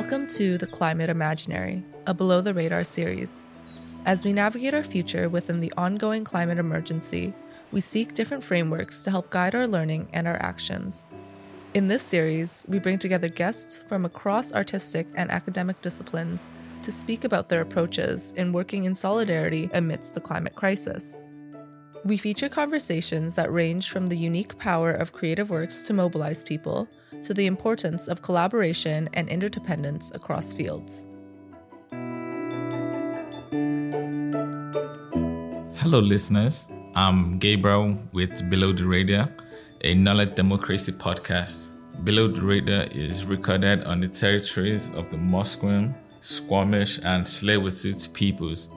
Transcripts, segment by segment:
Welcome to The Climate Imaginary, a below the radar series. As we navigate our future within the ongoing climate emergency, we seek different frameworks to help guide our learning and our actions. In this series, we bring together guests from across artistic and academic disciplines to speak about their approaches in working in solidarity amidst the climate crisis. We feature conversations that range from the unique power of creative works to mobilize people to the importance of collaboration and interdependence across fields. Hello, listeners. I'm Gabriel with Below the Radar, a knowledge democracy podcast. Below the Radar is recorded on the territories of the Musqueam, Squamish, and Tsleil-Waututh peoples.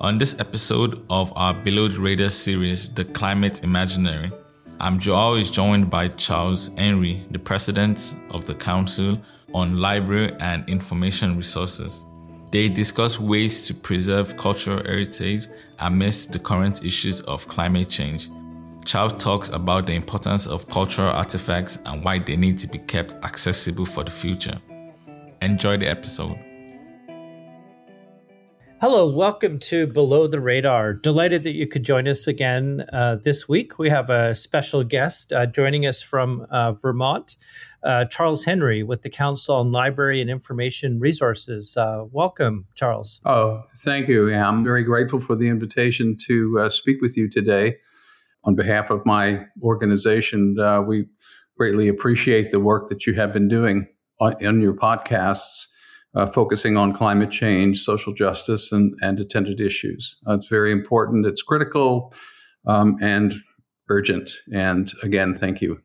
On this episode of our Below the Radar series, The Climate Imaginary, I'm always joined by Charles Henry, the president of the Council on Library and Information Resources. They discuss ways to preserve cultural heritage amidst the current issues of climate change. Charles talks about the importance of cultural artifacts and why they need to be kept accessible for the future. Enjoy the episode. Hello, welcome to Below the Radar. Delighted that you could join us again uh, this week. We have a special guest uh, joining us from uh, Vermont, uh, Charles Henry with the Council on Library and Information Resources. Uh, welcome, Charles. Oh, thank you. I'm very grateful for the invitation to uh, speak with you today. On behalf of my organization, we greatly appreciate the work that you have been doing on, on your podcasts uh, focusing on climate change, social justice, and, and attended issues. Uh, it's very important, it's critical, um, and urgent. And again, thank you.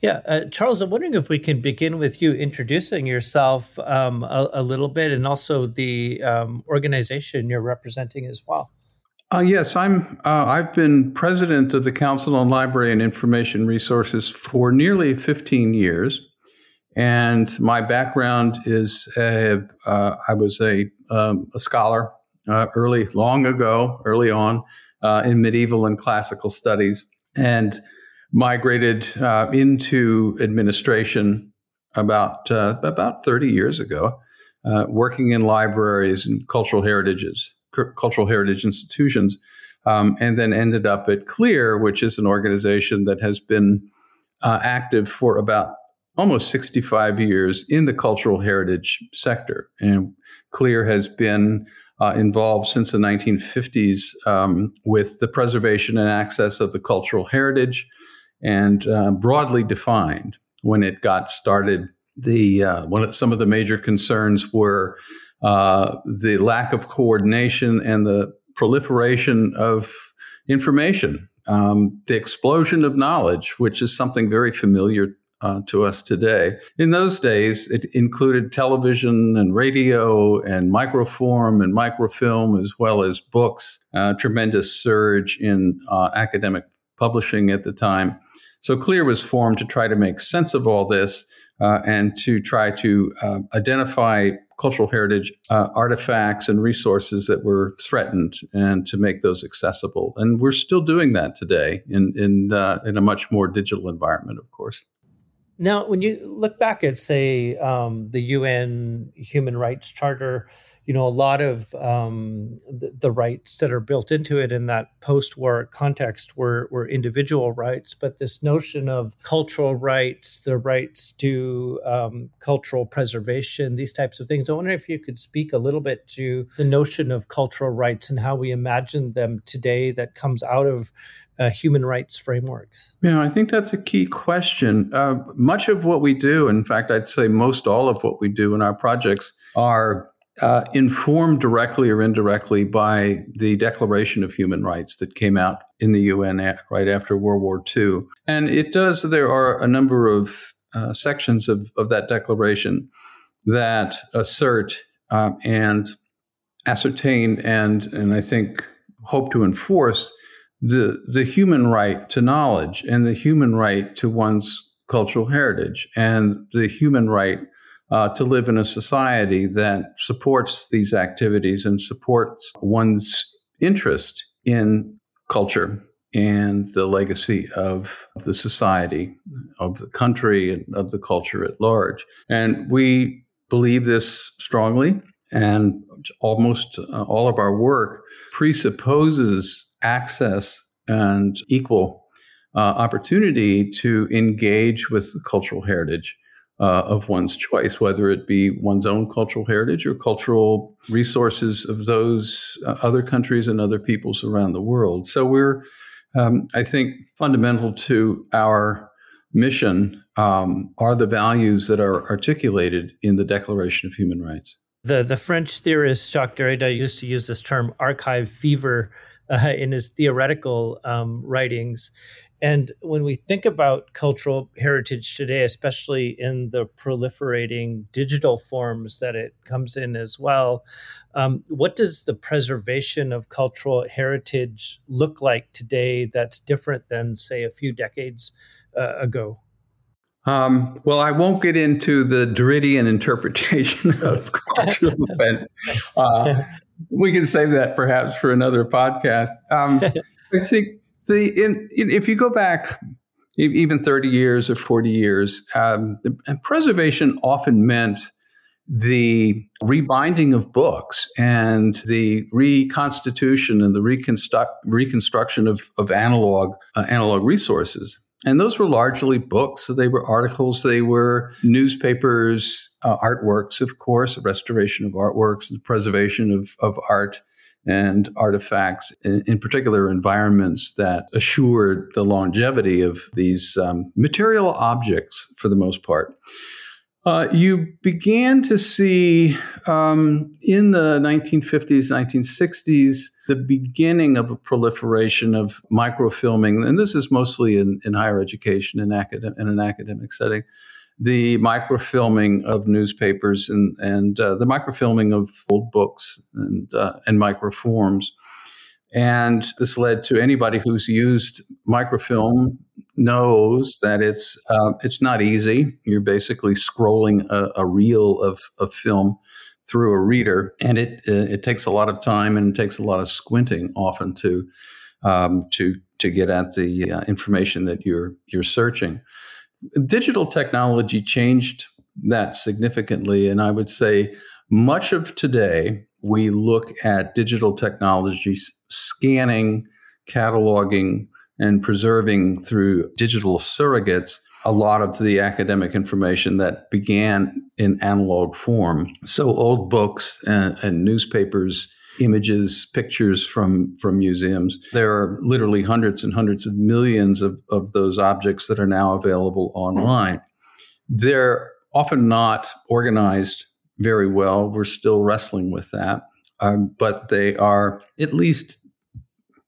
Yeah, uh, Charles, I'm wondering if we can begin with you introducing yourself um, a, a, little bit and also the um, organization you're representing as well. Uh, yes, I'm. Uh, I've been president of the Council on Library and Information Resources for nearly 15 years. And my background is uh, I was a, um, a scholar uh, early, long ago, early on uh, in medieval and classical studies, and migrated uh, into administration about uh, about 30 years ago, uh, working in libraries and cultural heritages, cultural heritage institutions, um, and then ended up at CLIR, which is an organization that has been active for about almost 65 years in the cultural heritage sector. And CLIR has been uh, involved since the 1950s um, with the preservation and access of the cultural heritage, and uh, broadly defined when it got started. The uh, one of, some of the major concerns were uh, the lack of coordination and the proliferation of information, um, the explosion of knowledge, which is something very familiar uh, to us today. In those days, it included television and radio and microform and microfilm, as well as books. Uh, tremendous surge in uh, academic publishing at the time. So CLIR was formed to try to make sense of all this uh, and to try to uh, identify cultural heritage uh, artifacts and resources that were threatened and to make those accessible. And we're still doing that today in, in, uh, in a much more digital environment, of course. Now, when you look back at, say, um, the UN Human Rights Charter, you know, a lot of um, the, the, rights that are built into it in that post-war context were, were individual rights, but this notion of cultural rights, the rights to um, cultural preservation, these types of things. I wonder if you could speak a little bit to the notion of cultural rights and how we imagine them today that comes out of uh, human rights frameworks? Yeah, I think that's a key question. Uh, much of what we do, in fact, I'd say most all of what we do in our projects, are uh, informed directly or indirectly by the Declaration of Human Rights that came out in the UN right after World War II. And it does, there are a number of uh, sections of, of that declaration that assert uh, and ascertain and, and I think hope to enforce the the human right to knowledge and the human right to one's cultural heritage and the human right uh, to live in a society that supports these activities and supports one's interest in culture and the legacy of the society, of the country, and of the culture at large. And we believe this strongly, and almost uh, all of our work presupposes access and equal uh, opportunity to engage with cultural heritage uh, of one's choice, whether it be one's own cultural heritage or cultural resources of those uh, other countries and other peoples around the world. So we're, um, I think, fundamental to our mission um, are the values that are articulated in the Declaration of Human Rights. The the French theorist Jacques Derrida used to use this term archive fever uh, in his theoretical um, writings. And when we think about cultural heritage today, especially in the proliferating digital forms that it comes in as well, um, what does the preservation of cultural heritage look like today that's different than, say, a few decades uh, ago? Um, well, I won't get into the Derridian interpretation of cultural event. Uh, we can save that perhaps for another podcast. Um, I think the in, in, if you go back even 30 years or 40 years, um, preservation often meant the rebinding of books and the reconstitution and the reconstruct, reconstruction of, of analog uh, analog resources. And those were largely books. So they were articles, they were newspapers, uh, artworks, of course, restoration of artworks, preservation of, of art and artifacts, in, in, particular environments that assured the longevity of these um, material objects for the most part. Uh, you began to see um, in the 1950s, 1960s, the beginning of a proliferation of microfilming, and this is mostly in, in higher education and academic, in an academic setting, the microfilming of newspapers and, and uh, the microfilming of old books and, uh, and microforms. And this led to anybody who's used microfilm knows that it's uh, it's not easy. You're basically scrolling a, a reel of, of film through a reader, and it uh, it takes a lot of time and it takes a lot of squinting often to um, to to get at the uh, information that you're you're searching. Digital technology changed that significantly, and I would say much of today we look at digital technologies scanning, cataloging, and preserving through digital surrogates a lot of the academic information that began in analog form. So old books and, and, newspapers, images, pictures from, from museums. There are literally hundreds and hundreds of millions of, of those objects that are now available online. They're often not organized very well. We're still wrestling with that. Um, but they are, at least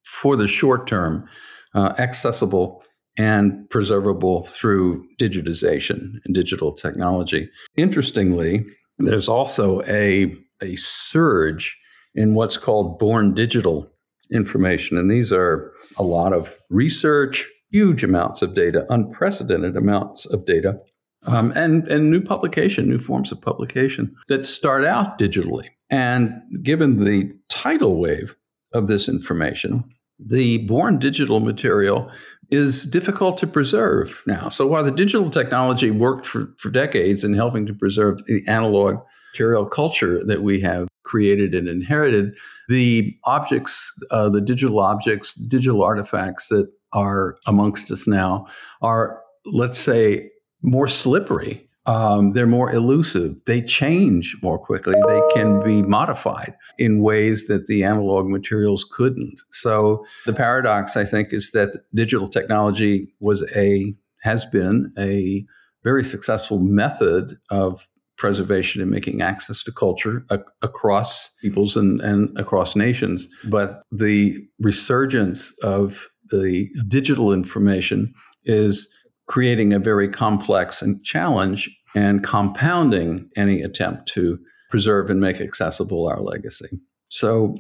for the short term, uh, accessible and preservable through digitization and digital technology. Interestingly, there's also a, a surge in what's called born digital information. And these are a lot of research, huge amounts of data, unprecedented amounts of data, um, and, and new publication, new forms of publication that start out digitally. And given the tidal wave of this information, the born digital material is difficult to preserve now. So while the digital technology worked for, for decades in helping to preserve the analog material culture that we have created and inherited, the objects, uh, the digital objects, digital artifacts that are amongst us now are, let's say, more slippery um, they're more elusive. They change more quickly. They can be modified in ways that the analog materials couldn't. So the paradox, I think, is that digital technology was a has been a very successful method of preservation and making access to culture a- across peoples and, and across nations. But the resurgence of the digital information is creating a very complex and challenge and compounding any attempt to preserve and make accessible our legacy. So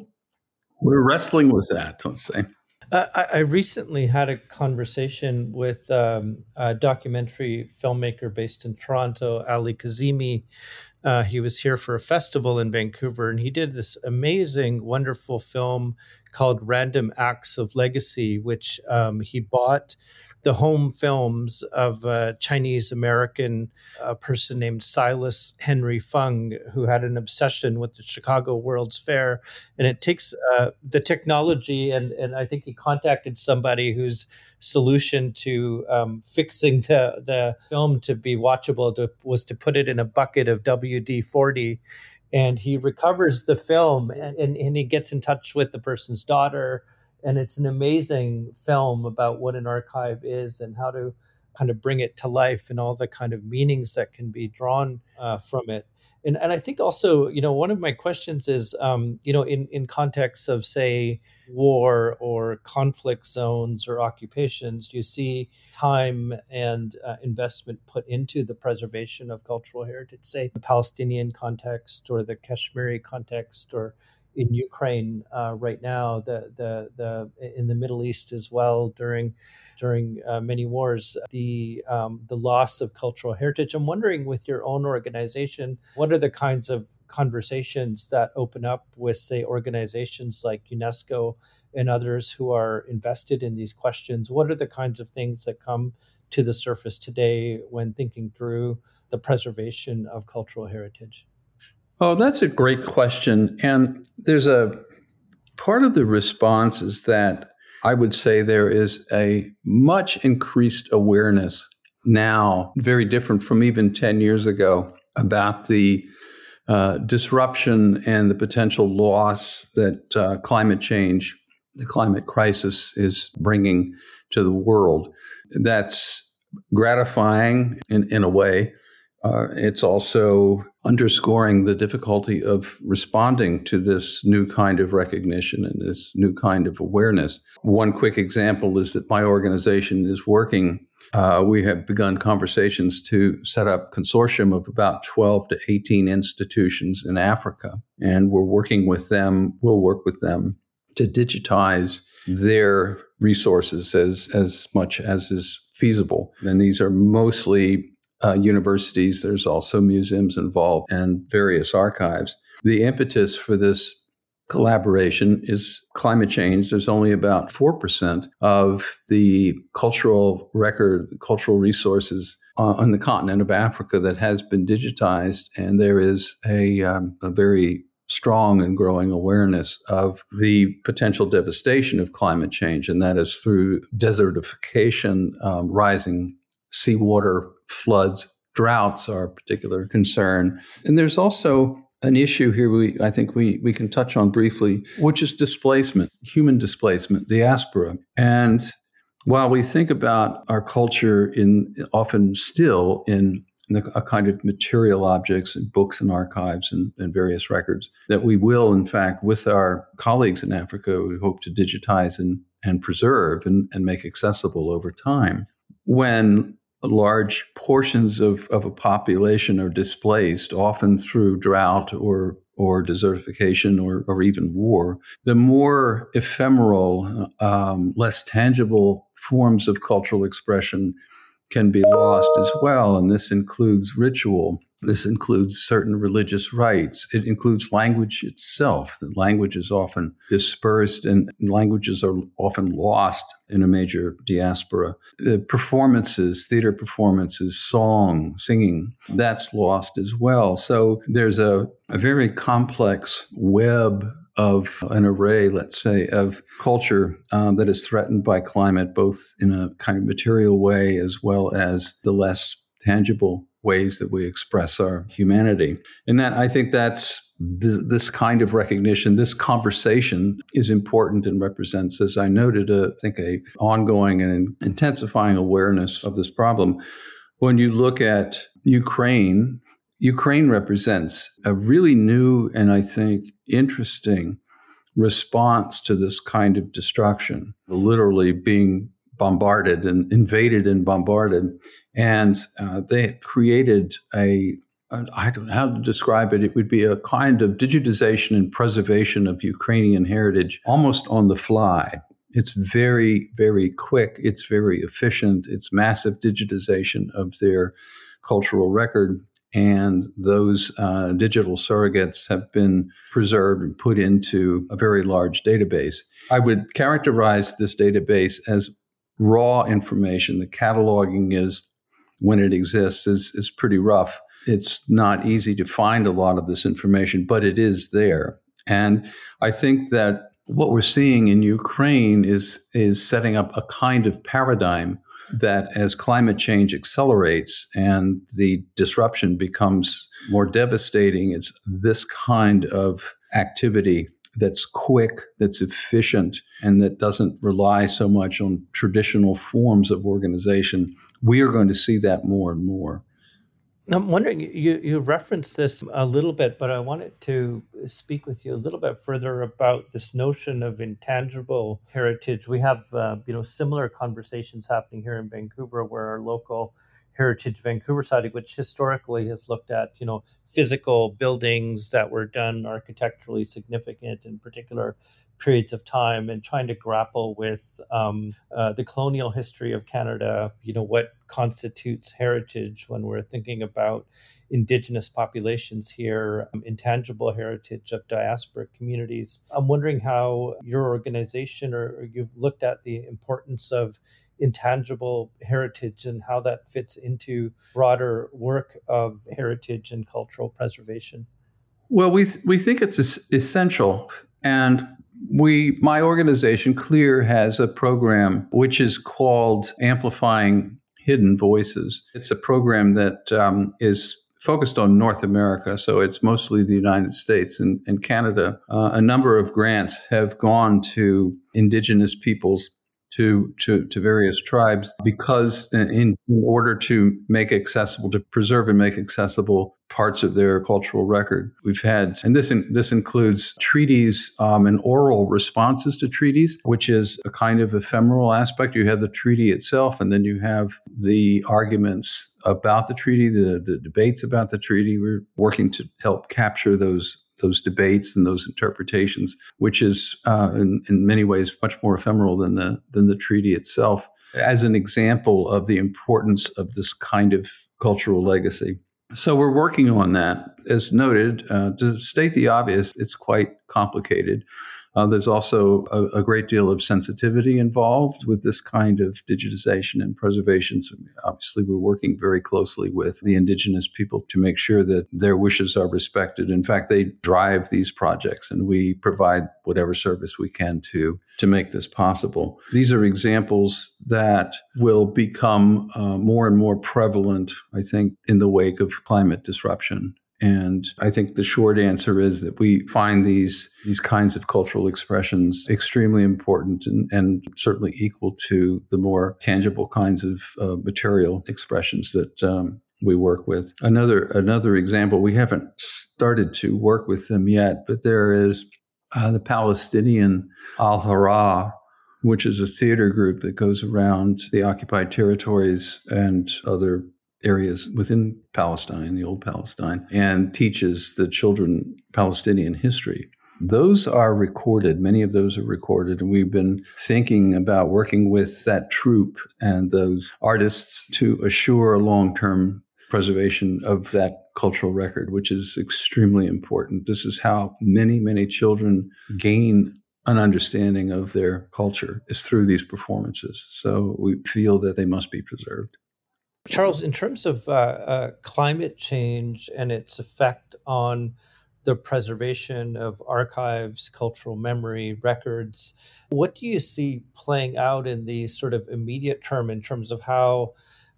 we're wrestling with that, let's say. I, I, recently had a conversation with um, a documentary filmmaker based in Toronto, Ali Kazimi. Uh, he was here for a festival in Vancouver, and he did this amazing, wonderful film called Random Acts of Legacy, which um, he bought the home films of a Chinese American uh, person named Silas Henry Fung, who had an obsession with the Chicago World's Fair. And it takes uh, the technology, and, and I think he contacted somebody whose solution to um, fixing the, the film to be watchable to, was to put it in a bucket of WD 40 and he recovers the film and, and, and, he gets in touch with the person's daughter and it's an amazing film about what an archive is and how to kind of bring it to life and all the kind of meanings that can be drawn uh, from it. And and I think also you know one of my questions is um, you know in in contexts of say war or conflict zones or occupations do you see time and uh, investment put into the preservation of cultural heritage say the Palestinian context or the Kashmiri context or in Ukraine uh, right now, the, the the in the Middle East as well during during uh, many wars, the um, the loss of cultural heritage. I'm wondering, with your own organization, what are the kinds of conversations that open up with, say, organizations like UNESCO and others who are invested in these questions? What are the kinds of things that come to the surface today when thinking through the preservation of cultural heritage? Oh, that's a great question. And there's a part of the response is that I would say there is a much increased awareness now, very different from even 10 years ago, about the uh, disruption and the potential loss that uh, climate change, the climate crisis, is bringing to the world. That's gratifying in, in a way. Uh, it's also underscoring the difficulty of responding to this new kind of recognition and this new kind of awareness. One quick example is that my organization is working. Uh, we have begun conversations to set up consortium of about 12 to 18 institutions in Africa, and we're working with them. We'll work with them to digitize their resources as as much as is feasible. And these are mostly uh, universities. There's also museums involved and various archives. The impetus for this collaboration is climate change. There's only about 4% of the cultural record, cultural resources uh, on the continent of Africa that has been digitized. And there is a, um, a very strong and growing awareness of the potential devastation of climate change, and that is through desertification, um, rising seawater floods, droughts are a particular concern. And there's also an issue here we I think we, we can touch on briefly, which is displacement, human displacement, diaspora. And while we think about our culture in often still in a kind of material objects and books and archives and, and, various records that we will, in fact, with our colleagues in Africa, we hope to digitize and, and preserve and, and make accessible over time. When large portions of, of a population are displaced, often through drought or or desertification or, or even war, the more ephemeral, um, less tangible forms of cultural expression can be lost as well. And this includes ritual, this includes certain religious rites. It includes language itself. The language is often dispersed and languages are often lost in a major diaspora. The performances, theater performances, song, singing, that's lost as well. So there's a, a very complex web of an array, let's say, of culture um, that is threatened by climate, both in a kind of material way as well as the less tangible ways that we express our humanity. And that I think that's th- this kind of recognition, this conversation is important and represents, as I noted, a, I think a ongoing and intensifying awareness of this problem. When you look at Ukraine, Ukraine represents a really new and I think interesting response to this kind of destruction, literally being bombarded and invaded and bombarded and uh, they created a I don't know how to describe it. It would be a kind of digitization and preservation of Ukrainian heritage almost on the fly. It's very, very quick. It's very efficient. It's massive digitization of their cultural record. And those uh, digital surrogates have been preserved and put into a very large database. I would characterize this database as raw information. The cataloging is when it exists is is pretty rough. It's not easy to find a lot of this information, but it is there. And I think that what we're seeing in Ukraine is is setting up a kind of paradigm that as climate change accelerates and the disruption becomes more devastating, it's this kind of activity that's quick, that's efficient, and that doesn't rely so much on traditional forms of organization. We are going to see that more and more. I'm wondering, you, you referenced this a little bit, but I wanted to speak with you a little bit further about this notion of intangible heritage. We have, uh, you know, similar conversations happening here in Vancouver, where our local Heritage Vancouver Society, which historically has looked at, you know, physical buildings that were done architecturally significant, in particular periods of time and trying to grapple with um, uh, the colonial history of Canada, you know, what constitutes heritage when we're thinking about Indigenous populations here, um, intangible heritage of diasporic communities. I'm wondering how your organization or, or you've looked at the importance of intangible heritage and how that fits into broader work of heritage and cultural preservation. Well, we th- we think it's essential, and we, my organization, CLIR, has a program which is called Amplifying Hidden Voices. It's a program that um, is focused on North America, so it's mostly the United States and, and Canada. Uh, a number of grants have gone to Indigenous peoples to, to, to various tribes because in, in order to make accessible, to preserve and make accessible parts of their cultural record. We've had, and this, in, this includes treaties um, and oral responses to treaties, which is a kind of ephemeral aspect. You have the treaty itself, and then you have the arguments about the treaty, the, the debates about the treaty. We're working to help capture those those debates and those interpretations, which is uh, in, in many ways much more ephemeral than the than the treaty itself. As an example of the importance of this kind of cultural legacy. So we're working on that. As noted, uh, to state the obvious, it's quite complicated. Uh, there's also a, a, great deal of sensitivity involved with this kind of digitization and preservation. So obviously, we're working very closely with the indigenous people to make sure that their wishes are respected. In fact, they drive these projects, and we provide whatever service we can to to make this possible. These are examples that will become uh, more and more prevalent, I think, in the wake of climate disruption. And I think the short answer is that we find these these kinds of cultural expressions extremely important and, and certainly equal to the more tangible kinds of uh, material expressions that um, we work with. Another another example, we haven't started to work with them yet, but there is uh, the Palestinian Al Hara, which is a theater group that goes around the occupied territories and other areas within Palestine, the old Palestine, and teaches the children Palestinian history. Those are recorded. Many of those are recorded. And we've been thinking about working with that troupe and those artists to assure long term preservation of that cultural record, which is extremely important. This is how many, many children gain an understanding of their culture is through these performances. So we feel that they must be preserved. Charles, in terms of uh, uh, climate change and its effect on the preservation of archives, cultural memory, records, what do you see playing out in the sort of immediate term in terms of how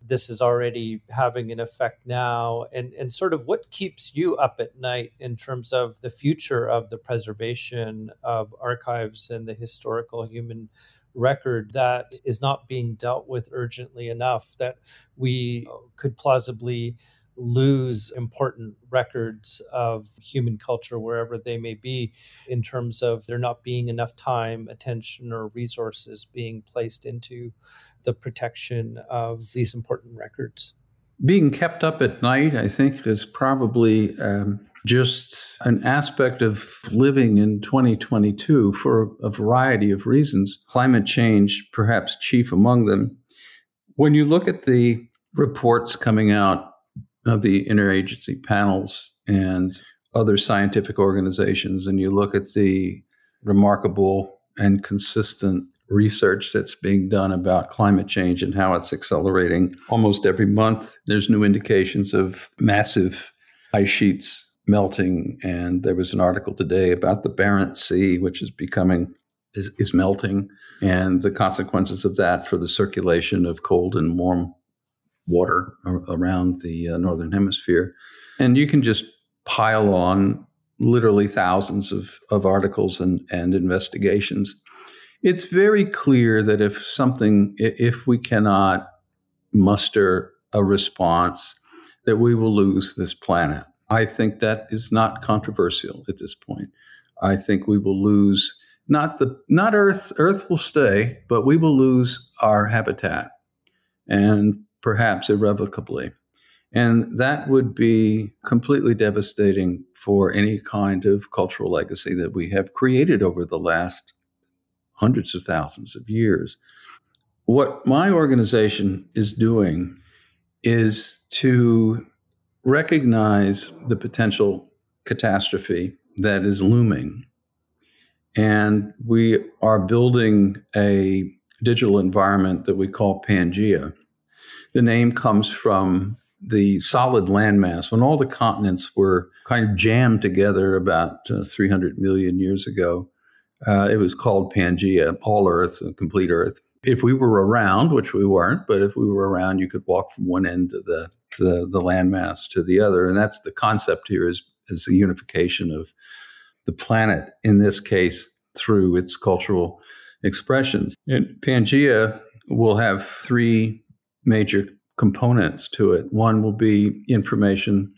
this is already having an effect now? And, and sort of what keeps you up at night in terms of the future of the preservation of archives and the historical human record that is not being dealt with urgently enough that we could plausibly lose important records of human culture wherever they may be in terms of there not being enough time attention or resources being placed into the protection of these important records being kept up at night, I think, is probably um, just an aspect of living in 2022 for a variety of reasons. Climate change, perhaps chief among them. When you look at the reports coming out of the interagency panels and other scientific organizations, and you look at the remarkable and consistent research that's being done about climate change and how it's accelerating. Almost every month, there's new indications of massive ice sheets melting. And there was an article today about the Barents Sea, which is becoming is, is melting, and the consequences of that for the circulation of cold and warm water around the uh, northern hemisphere. And you can just pile on literally thousands of, of articles and, and investigations. It's very clear that if something, if we cannot muster a response, that we will lose this planet. I think that is not controversial at this point. I think we will lose not the not Earth. Earth will stay, but we will lose our habitat, and perhaps irrevocably. And that would be completely devastating for any kind of cultural legacy that we have created over the last hundreds of thousands of years. What my organization is doing is to recognize the potential catastrophe that is looming. And we are building a digital environment that we call Pangea. The name comes from the solid landmass, when all the continents were kind of jammed together about uh, 300 million years ago, uh, it was called Pangea, all Earth, complete Earth. If we were around, which we weren't, but if we were around, you could walk from one end of the, the, the landmass to the other. And that's the concept here is, is the unification of the planet, in this case, through its cultural expressions. And Pangea will have three major components to it. One will be information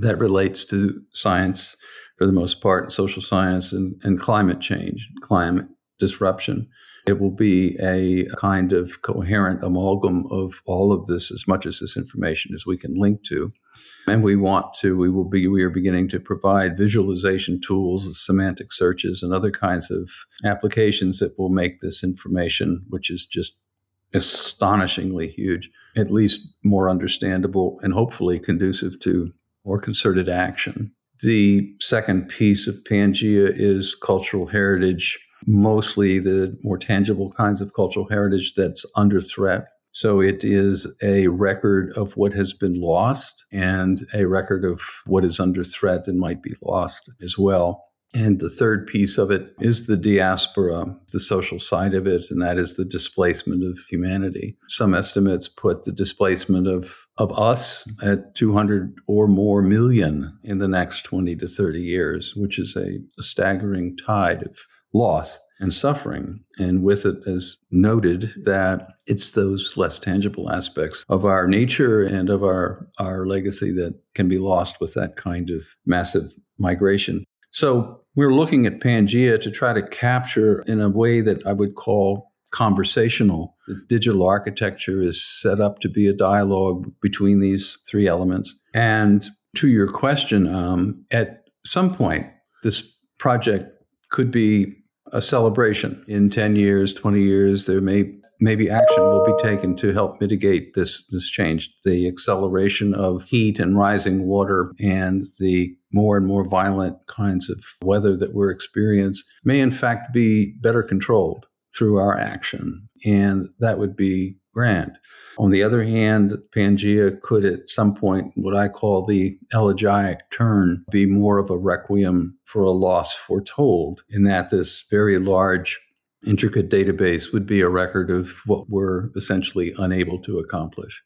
that relates to science for the most part, in social science and, and climate change, climate disruption. It will be a kind of coherent amalgam of all of this, as much as this information as we can link to. And we want to, we will be, we are beginning to provide visualization tools, semantic searches, and other kinds of applications that will make this information, which is just astonishingly huge, at least more understandable and hopefully conducive to more concerted action. The second piece of Pangea is cultural heritage, mostly the more tangible kinds of cultural heritage that's under threat. So it is a record of what has been lost and a record of what is under threat and might be lost as well. And the third piece of it is the diaspora, the social side of it, and that is the displacement of humanity. Some estimates put the displacement of, of us at 200 or more million in the next 20 to 30 years, which is a, a staggering tide of loss and suffering. And with it, as noted, that it's those less tangible aspects of our nature and of our, our legacy that can be lost with that kind of massive migration. So we're looking at Pangea to try to capture in a way that I would call conversational. The digital architecture is set up to be a dialogue between these three elements. And to your question, um, at some point, this project could be a celebration. In 10 years, 20 years, there may maybe action will be taken to help mitigate this this change. The acceleration of heat and rising water and the more and more violent kinds of weather that we're experiencing may in fact be better controlled through our action. And that would be grand. On the other hand, Pangea could at some point, what I call the elegiac turn, be more of a requiem for a loss foretold, in that this very large, intricate database would be a record of what we're essentially unable to accomplish.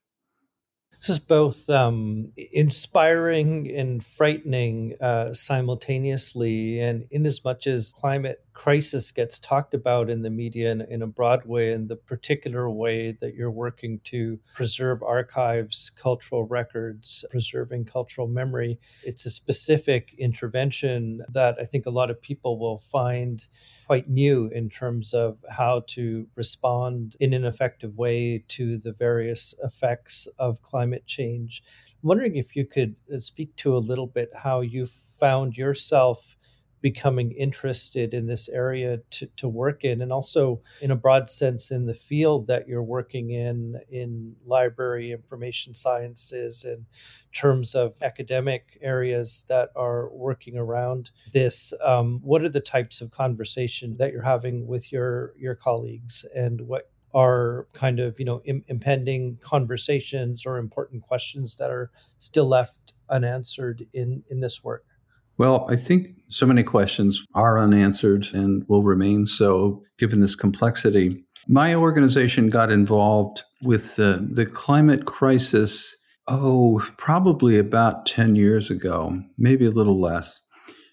This is both um, inspiring and frightening uh, simultaneously. And in as much as climate crisis gets talked about in the media in, in a broad way, and the particular way that you're working to preserve archives, cultural records, preserving cultural memory, it's a specific intervention that I think a lot of people will find quite new in terms of how to respond in an effective way to the various effects of climate change. I'm wondering if you could uh, speak to a little bit how you found yourself becoming interested in this area to, to work in and also in a broad sense in the field that you're working in in library information sciences in terms of academic areas that are working around this. Um, what are the types of conversation that you're having with your your colleagues and what are kind of you know Im- impending conversations or important questions that are still left unanswered in in this work well, I think so many questions are unanswered and will remain so given this complexity. My organization got involved with the, the climate crisis, oh, probably about 10 years ago, maybe a little less.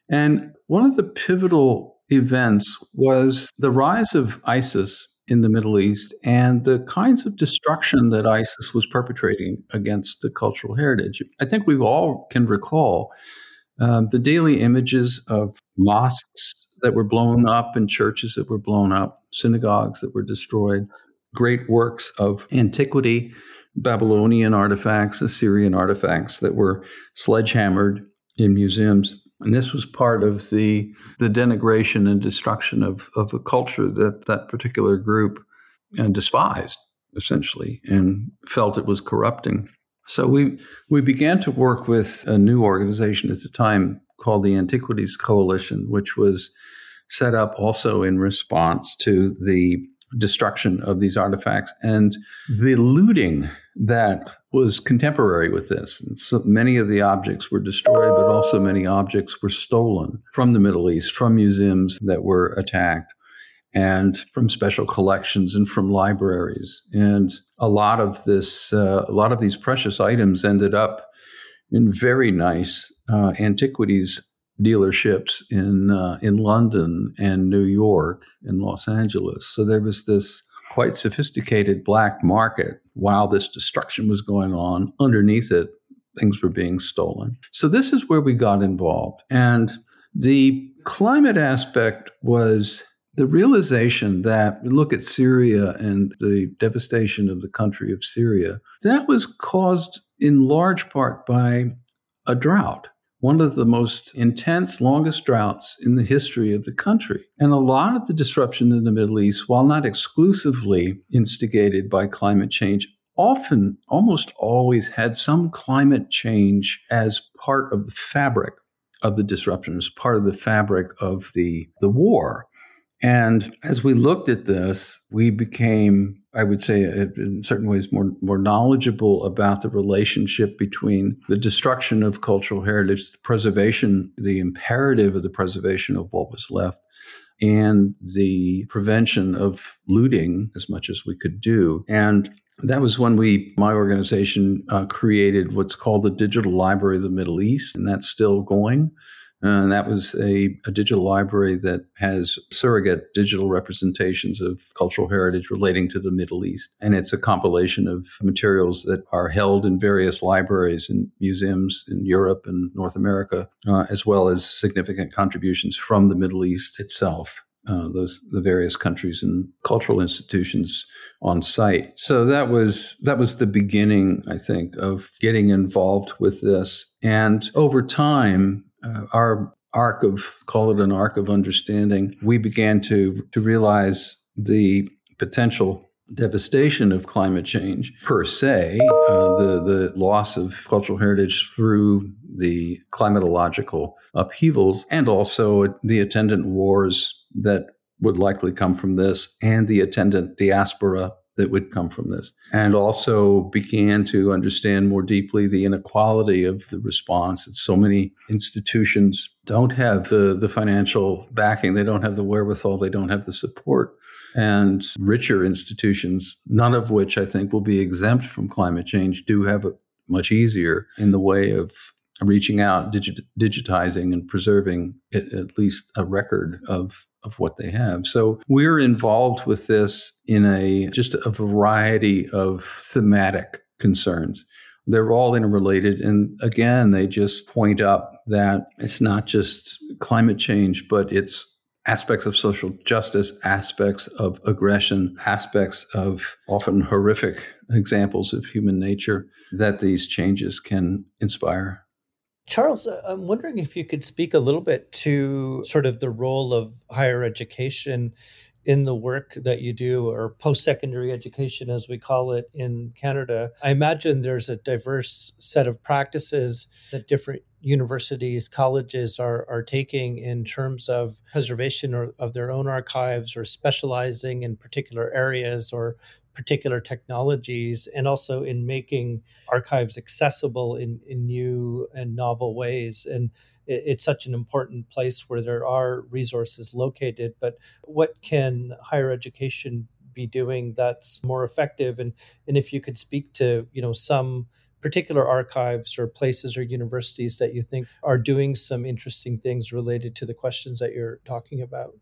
And one of the pivotal events was the rise of ISIS in the Middle East and the kinds of destruction that ISIS was perpetrating against the cultural heritage. I think we all can recall um, the daily images of mosques that were blown up and churches that were blown up, synagogues that were destroyed, great works of antiquity, Babylonian artifacts, Assyrian artifacts that were sledgehammered in museums. And this was part of the, the denigration and destruction of, of a culture that that particular group uh, despised, essentially, and felt it was corrupting. So we we began to work with a new organization at the time called the Antiquities Coalition, which was set up also in response to the destruction of these artifacts and the looting that was contemporary with this. And so many of the objects were destroyed, but also many objects were stolen from the Middle East, from museums that were attacked and from special collections and from libraries. And a lot of this, uh, a lot of these precious items ended up in very nice uh, antiquities dealerships in uh, in London and New York and Los Angeles. So there was this quite sophisticated black market while this destruction was going on. Underneath it, things were being stolen. So this is where we got involved, and the climate aspect was the realization that look at Syria and the devastation of the country of Syria, that was caused in large part by a drought, one of the most intense, longest droughts in the history of the country. And a lot of the disruption in the Middle East, while not exclusively instigated by climate change, often, almost always had some climate change as part of the fabric of the disruption, as part of the fabric of the, the war. And as we looked at this, we became, I would say, in certain ways, more, more knowledgeable about the relationship between the destruction of cultural heritage, the preservation, the imperative of the preservation of what was left, and the prevention of looting as much as we could do. And that was when we, my organization, uh, created what's called the Digital Library of the Middle East, and that's still going. And that was a, a, digital library that has surrogate digital representations of cultural heritage relating to the Middle East. And it's a compilation of materials that are held in various libraries and museums in Europe and North America, uh, as well as significant contributions from the Middle East itself. Uh, those the various countries and cultural institutions on site. So that was that was the beginning, I think, of getting involved with this. And over time, uh, our arc of call it an arc of understanding, we began to to realize the potential devastation of climate change per se, uh, the the loss of cultural heritage through the climatological upheavals, and also the attendant wars that would likely come from this, and the attendant diaspora that would come from this, and also began to understand more deeply the inequality of the response. That so many institutions don't have the, the financial backing, they don't have the wherewithal, they don't have the support. And richer institutions, none of which I think will be exempt from climate change, do have it much easier in the way of reaching out, digit, digitizing, and preserving it, at least a record of of what they have. So we're involved with this in a just a variety of thematic concerns. They're all interrelated. And again, they just point up that it's not just climate change, but it's aspects of social justice, aspects of aggression, aspects of often horrific examples of human nature that these changes can inspire. Charles, uh, I'm wondering if you could speak a little bit to sort of the role of higher education in the work that you do, or post secondary education, as we call it in Canada. I imagine there's a diverse set of practices that different universities, colleges are, are taking in terms of preservation or, of their own archives or specializing in particular areas or particular technologies and also in making archives accessible in, in new and novel ways. And it, it's such an important place where there are resources located. But what can higher education be doing that's more effective? And, and if you could speak to, you know, some particular archives or places or universities that you think are doing some interesting things related to the questions that you're talking about.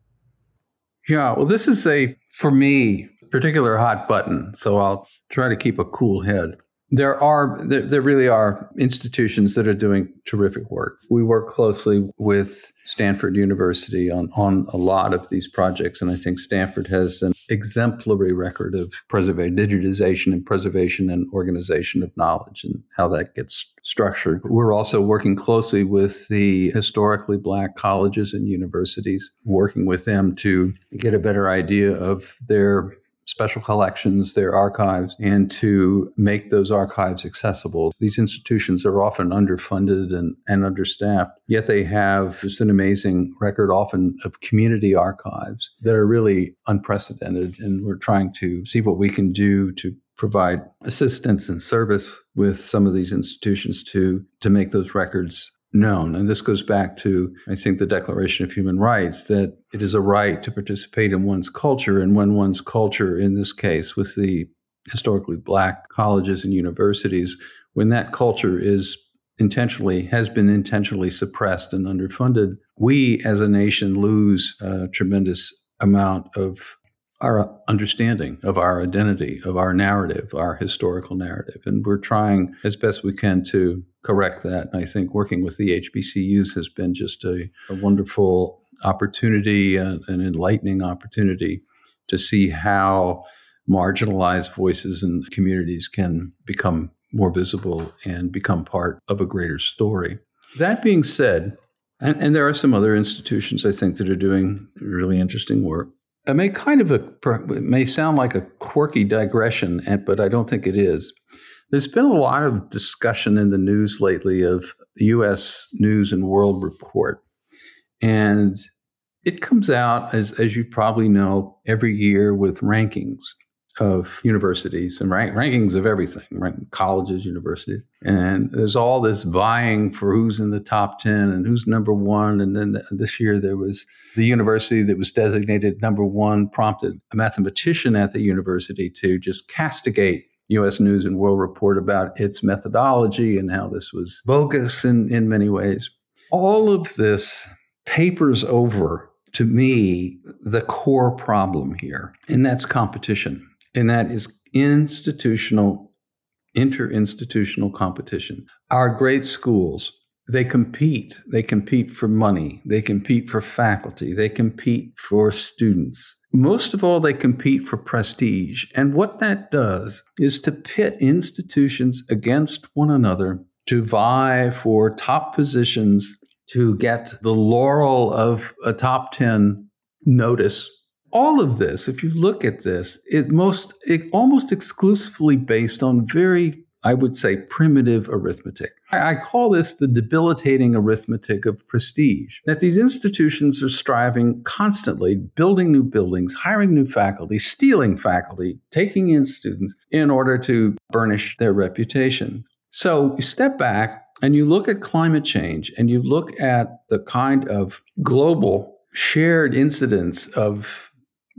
Yeah, well, this is a, for me, particular hot button. So I'll try to keep a cool head. There are, there, there really are institutions that are doing terrific work. We work closely with Stanford University on, on a lot of these projects. And I think Stanford has an exemplary record of preservation, digitization and preservation and organization of knowledge and how that gets structured. We're also working closely with the historically black colleges and universities, working with them to get a better idea of their special collections, their archives, and to make those archives accessible. These institutions are often underfunded and, and understaffed, yet they have just an amazing record, often of community archives that are really unprecedented. And we're trying to see what we can do to provide assistance and service with some of these institutions to to make those records known. And this goes back to, I think, the Declaration of Human Rights that it is a right to participate in one's culture. And when one's culture, in this case, with the historically black colleges and universities, when that culture is intentionally, has been intentionally suppressed and underfunded, we as a nation lose a tremendous amount of our understanding of our identity, of our narrative, our historical narrative. And we're trying as best we can to correct that. And I think working with the HBCUs has been just a, a wonderful opportunity, uh, an enlightening opportunity to see how marginalized voices and communities can become more visible and become part of a greater story. That being said, and, and there are some other institutions I think that are doing really interesting work. It may kind of a it may sound like a quirky digression, but I don't think it is. There's been a lot of discussion in the news lately of U.S. News and World Report, and it comes out as as you probably know every year with rankings of universities and rank, rankings of everything, right? colleges, universities. And there's all this vying for who's in the top 10 and who's number one. And then this year there was the university that was designated number one prompted a mathematician at the university to just castigate U.S. News and World Report about its methodology and how this was bogus in, in many ways. All of this papers over to me the core problem here, and that's competition and that is institutional, interinstitutional competition. Our great schools, they compete. They compete for money. They compete for faculty. They compete for students. Most of all, they compete for prestige. And what that does is to pit institutions against one another to vie for top positions, to get the laurel of a top 10 notice all of this, if you look at this, it most it almost exclusively based on very, I would say, primitive arithmetic. I, call this the debilitating arithmetic of prestige. That these institutions are striving constantly, building new buildings, hiring new faculty, stealing faculty, taking in students in order to burnish their reputation. So you step back and you look at climate change and you look at the kind of global shared incidents of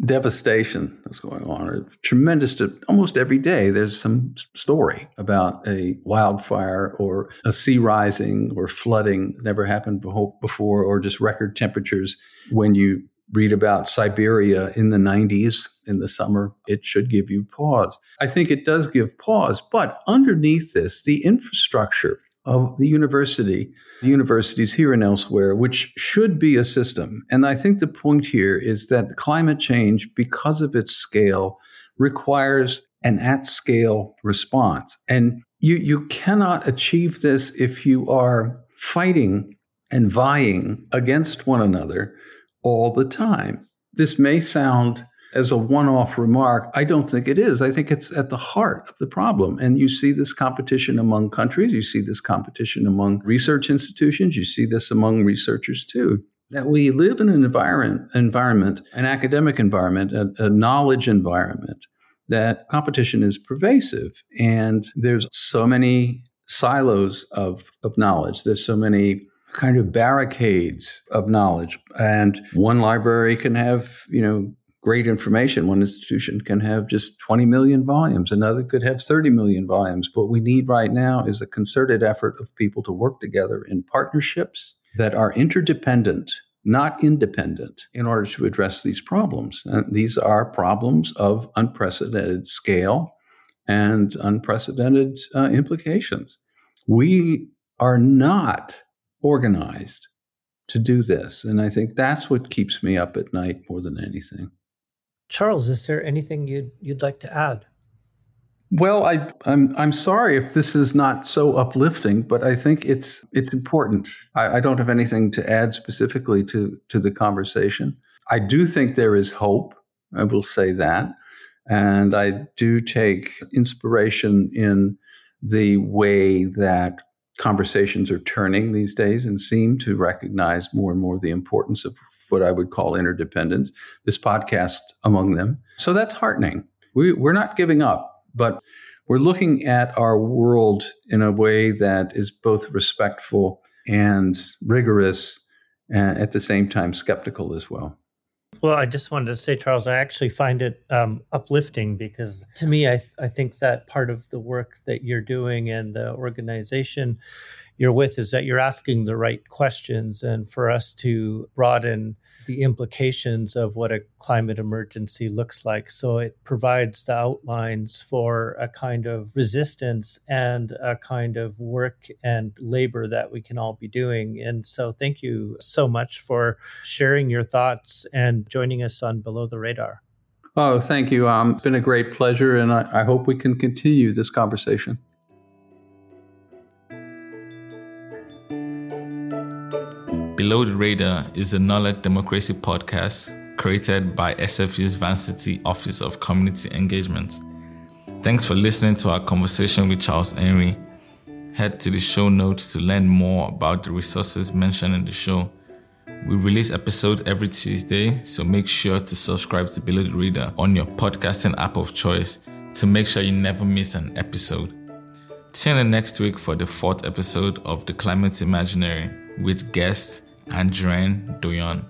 devastation that's going on. Tremendous, almost every day, there's some story about a wildfire or a sea rising or flooding never happened before, or just record temperatures. When you read about Siberia in the 90s in the summer, it should give you pause. I think it does give pause, but underneath this, the infrastructure of the university, the universities here and elsewhere, which should be a system. And I think the point here is that climate change, because of its scale, requires an at scale response. And you, you cannot achieve this if you are fighting and vying against one another all the time. This may sound as a one off remark. I don't think it is. I think it's at the heart of the problem. And you see this competition among countries, you see this competition among research institutions, you see this among researchers too. That we live in an environment, environment an academic environment, a, a knowledge environment, that competition is pervasive. And there's so many silos of, of knowledge, there's so many kind of barricades of knowledge. And one library can have, you know, great information. One institution can have just 20 million volumes, another could have 30 million volumes. What we need right now is a concerted effort of people to work together in partnerships that are interdependent, not independent, in order to address these problems. And these are problems of unprecedented scale and unprecedented uh, implications. We are not organized to do this. And I think that's what keeps me up at night more than anything. Charles, is there anything you'd you'd like to add? Well, I, I'm I'm sorry if this is not so uplifting, but I think it's it's important. I, I don't have anything to add specifically to to the conversation. I do think there is hope. I will say that, and I do take inspiration in the way that conversations are turning these days and seem to recognize more and more the importance of what I would call interdependence, this podcast among them. So that's heartening. We, we're not giving up, but we're looking at our world in a way that is both respectful and rigorous, and at the same time skeptical as well. Well, I just wanted to say, Charles, I actually find it um, uplifting because to me, I, th- I think that part of the work that you're doing and the organization you're with is that you're asking the right questions and for us to broaden the implications of what a climate emergency looks like. So it provides the outlines for a kind of resistance and a kind of work and labor that we can all be doing. And so thank you so much for sharing your thoughts and joining us on Below the Radar. Oh, thank you. Um, it's been a great pleasure, and I, I hope we can continue this conversation. Below the Radar is a Knowledge Democracy podcast created by SFU's Vancity Office of Community Engagement. Thanks for listening to our conversation with Charles Henry. Head to the show notes to learn more about the resources mentioned in the show. We release episodes every Tuesday, so make sure to subscribe to Below the Radar on your podcasting app of choice to make sure you never miss an episode. Tune in next week for the fourth episode of The Climate Imaginary with guest Andréanne Doyon.